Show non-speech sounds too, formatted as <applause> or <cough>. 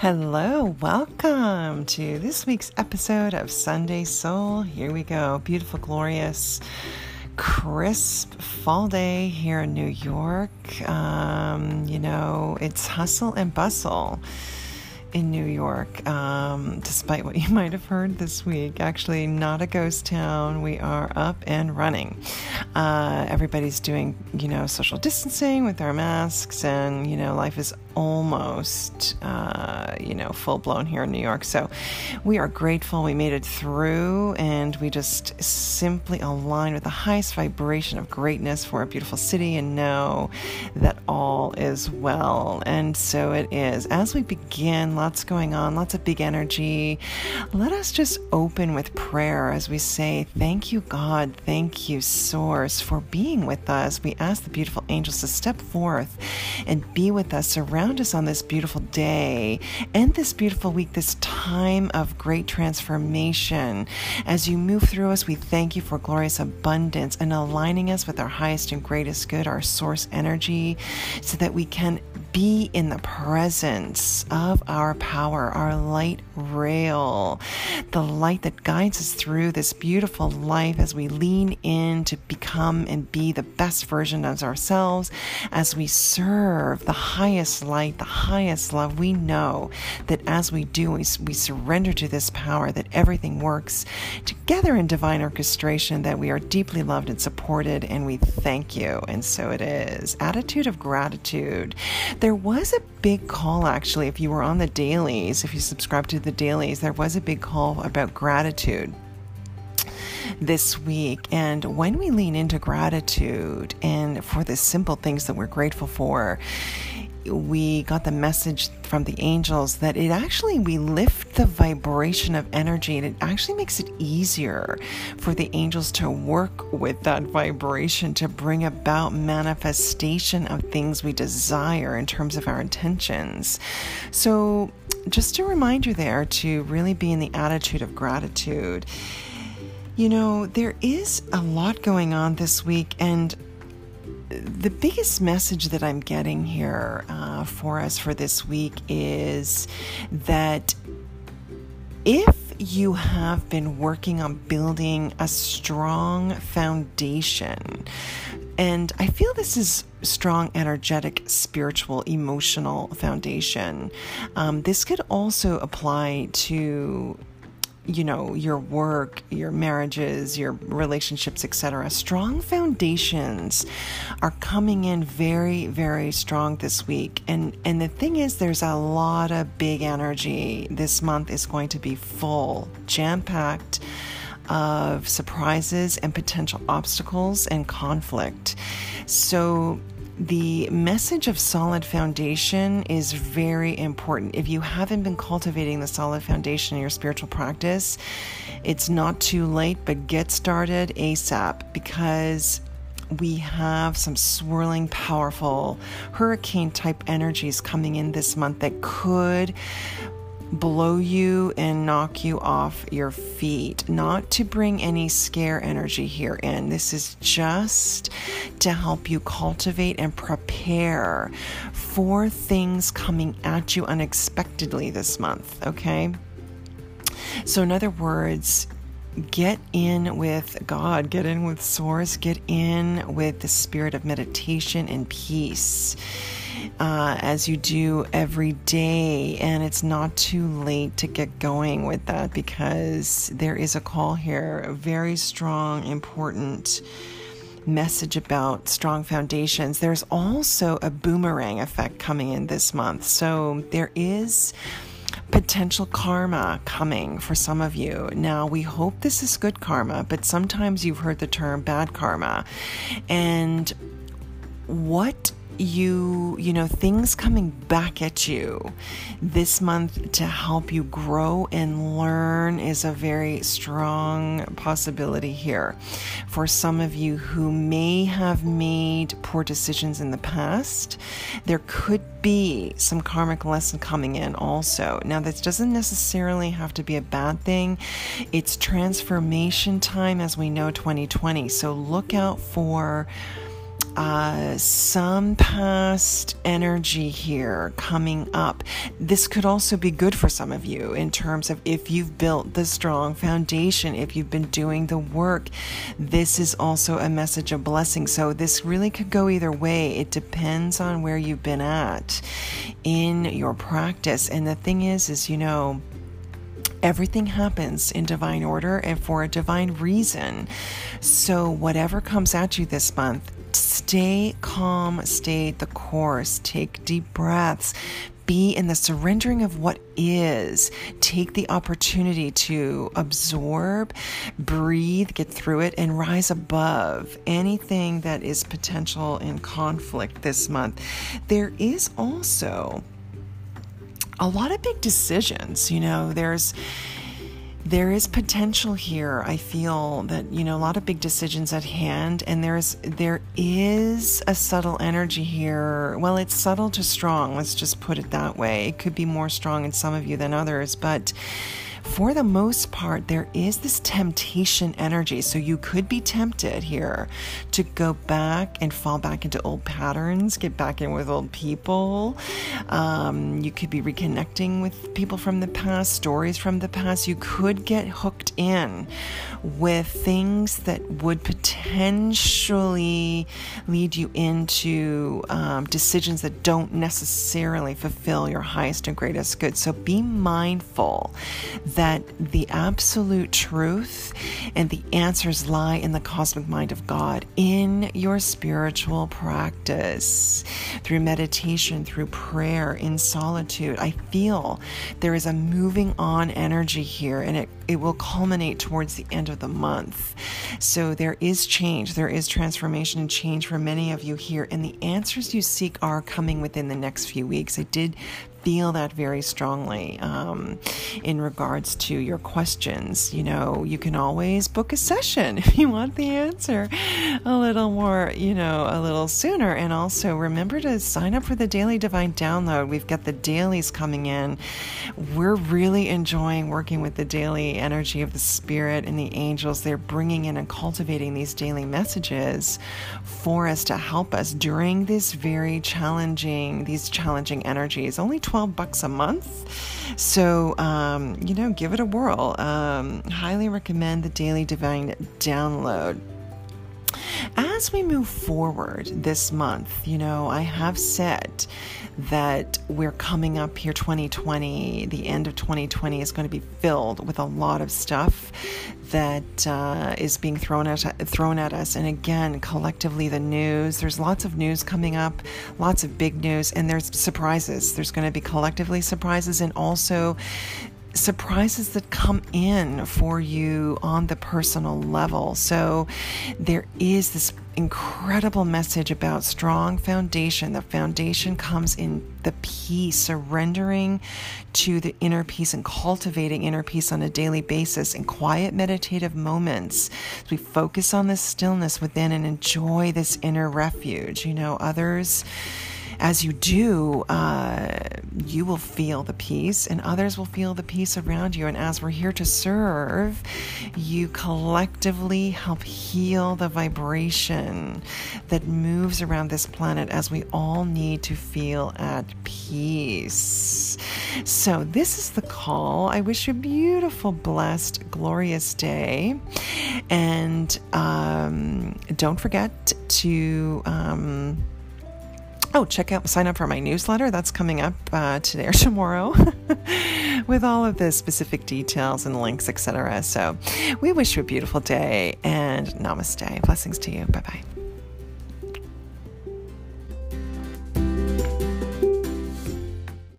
Hello, welcome to this week's episode of Sunday Soul. Here we go. Beautiful, glorious, crisp fall day here in New York. Um, you know, it's hustle and bustle in New York, um, despite what <laughs> you might have heard this week. Actually, not a ghost town. We are up and running. Uh, everybody's doing, you know, social distancing with their masks, and, you know, life is almost, uh, you know, full blown here in New York. So we are grateful we made it through, and we just simply align with the highest vibration of greatness for a beautiful city and know that all is well. And so it is. As we begin, lots going on, lots of big energy. Let us just open with prayer as we say, Thank you, God. Thank you, Source, for being with us. We ask the beautiful angels to step forth and be with us, us on this beautiful day and this beautiful week, this time of great transformation. As you move through us, we thank you for glorious abundance and aligning us with our highest and greatest good, our source energy, so that we can be in the presence of our power, our light rail, the light that guides us through this beautiful life as we lean in to become and be the best version of ourselves, as we serve the highest light, the highest love. We know that as we do, we, we surrender to this power, that everything works together in divine orchestration, that we are deeply loved and supported, and we thank you. And so it is. Attitude of gratitude. There was a big call, actually, if you were on the dailies, if you subscribe to the dailies, there was a big call about gratitude this week. And when we lean into gratitude and for the simple things that we're grateful for, we got the message from the angels that it actually we lift the vibration of energy and it actually makes it easier for the angels to work with that vibration to bring about manifestation of things we desire in terms of our intentions. So just a reminder there to really be in the attitude of gratitude. You know there is a lot going on this week and the biggest message that I'm getting here uh, for us for this week is that if you have been working on building a strong foundation, and I feel this is strong, energetic, spiritual, emotional foundation. Um, this could also apply to you know your work your marriages your relationships etc strong foundations are coming in very very strong this week. And and the thing is there's a lot of big energy. This month is going to be full jam packed of surprises and potential obstacles and conflict. So the message of solid foundation is very important. If you haven't been cultivating the solid foundation in your spiritual practice, it's not too late, but get started ASAP because we have some swirling, powerful hurricane type energies coming in this month that could blow you and knock you off your feet. Not to bring any scare energy here in. This is just to help you cultivate and prepare for things coming at you unexpectedly this month, okay? So, in other words, get in with God, get in with Source, get in with the spirit of meditation and peace uh, as you do every day. And it's not too late to get going with that because there is a call here, a very strong, important message about strong foundations. There's also a boomerang effect coming in this month. So there is potential karma coming for some of you. Now, we hope this is good karma, but sometimes you've heard the term bad karma. And what you, you know, things coming back at you this month to help you grow and learn is a very strong possibility here. For some of you who may have made poor decisions in the past, there could be some karmic lesson coming in also. Now, this doesn't necessarily have to be a bad thing, it's transformation time as we know 2020. So look out for uh, some past energy here coming up. This could also be good for some of you in terms of if you've built the strong foundation, if you've been doing the work. This is also a message of blessing. So this really could go either way. It depends on where you've been at in your practice. And the thing is, is you know, everything happens in divine order and for a divine reason. So, whatever comes at you this month, Stay calm, stay the course, take deep breaths, be in the surrendering of what is. Take the opportunity to absorb, breathe, get through it, and rise above anything that is potential in conflict this month. There is also a lot of big decisions. You know, there's there is potential here. I feel that you know a lot of big decisions at hand, and there's there is a subtle energy here. Well, it's subtle to strong. Let's just put it that way. It could be more strong in some of you than others, but for the most part, there is this temptation energy. So you could be tempted here to go back and fall back into old patterns, get back in with old people. Um, you could be reconnecting with people from the past, stories from the past. You could get hooked in with things that would potentially lead you into um, decisions that don't necessarily fulfill your highest and greatest good. So be mindful that the absolute truth and the answers lie in the cosmic mind of God in your spiritual practice through meditation, through prayer, in solitude. I feel there is a moving on energy here and it, it will culminate towards the end of the month. So there is change, there is transformation and change for many of you here, and the answers you seek are coming within the next few weeks. I did feel that very strongly um, in regards to your questions. You know, you can always book a session <laughs> if you want the answer a little more, you know, a little sooner. And also remember to sign up for the daily divine download. We've got the dailies coming in. We're really enjoying working with the daily energy of the spirit and the angels. They're bringing in and cultivating these daily messages for us to help us during this very challenging, these challenging energies. Only 12 12 bucks a month. So, um, you know, give it a whirl. Um, highly recommend the Daily Divine download. As we move forward this month, you know, I have said that we're coming up here 2020, the end of 2020 is going to be filled with a lot of stuff that uh, is being thrown at thrown at us. And again, collectively, the news. There's lots of news coming up, lots of big news, and there's surprises. There's going to be collectively surprises, and also surprises that come in for you on the personal level. So there is this incredible message about strong foundation. The foundation comes in the peace, surrendering to the inner peace and cultivating inner peace on a daily basis in quiet meditative moments. We focus on the stillness within and enjoy this inner refuge. You know, others as you do, uh, you will feel the peace, and others will feel the peace around you. And as we're here to serve, you collectively help heal the vibration that moves around this planet as we all need to feel at peace. So, this is the call. I wish you a beautiful, blessed, glorious day. And um, don't forget to. Um, Oh, check out, sign up for my newsletter. That's coming up uh, today or <laughs> tomorrow <laughs> with all of the specific details and links, etc. So we wish you a beautiful day and namaste. Blessings to you. Bye bye.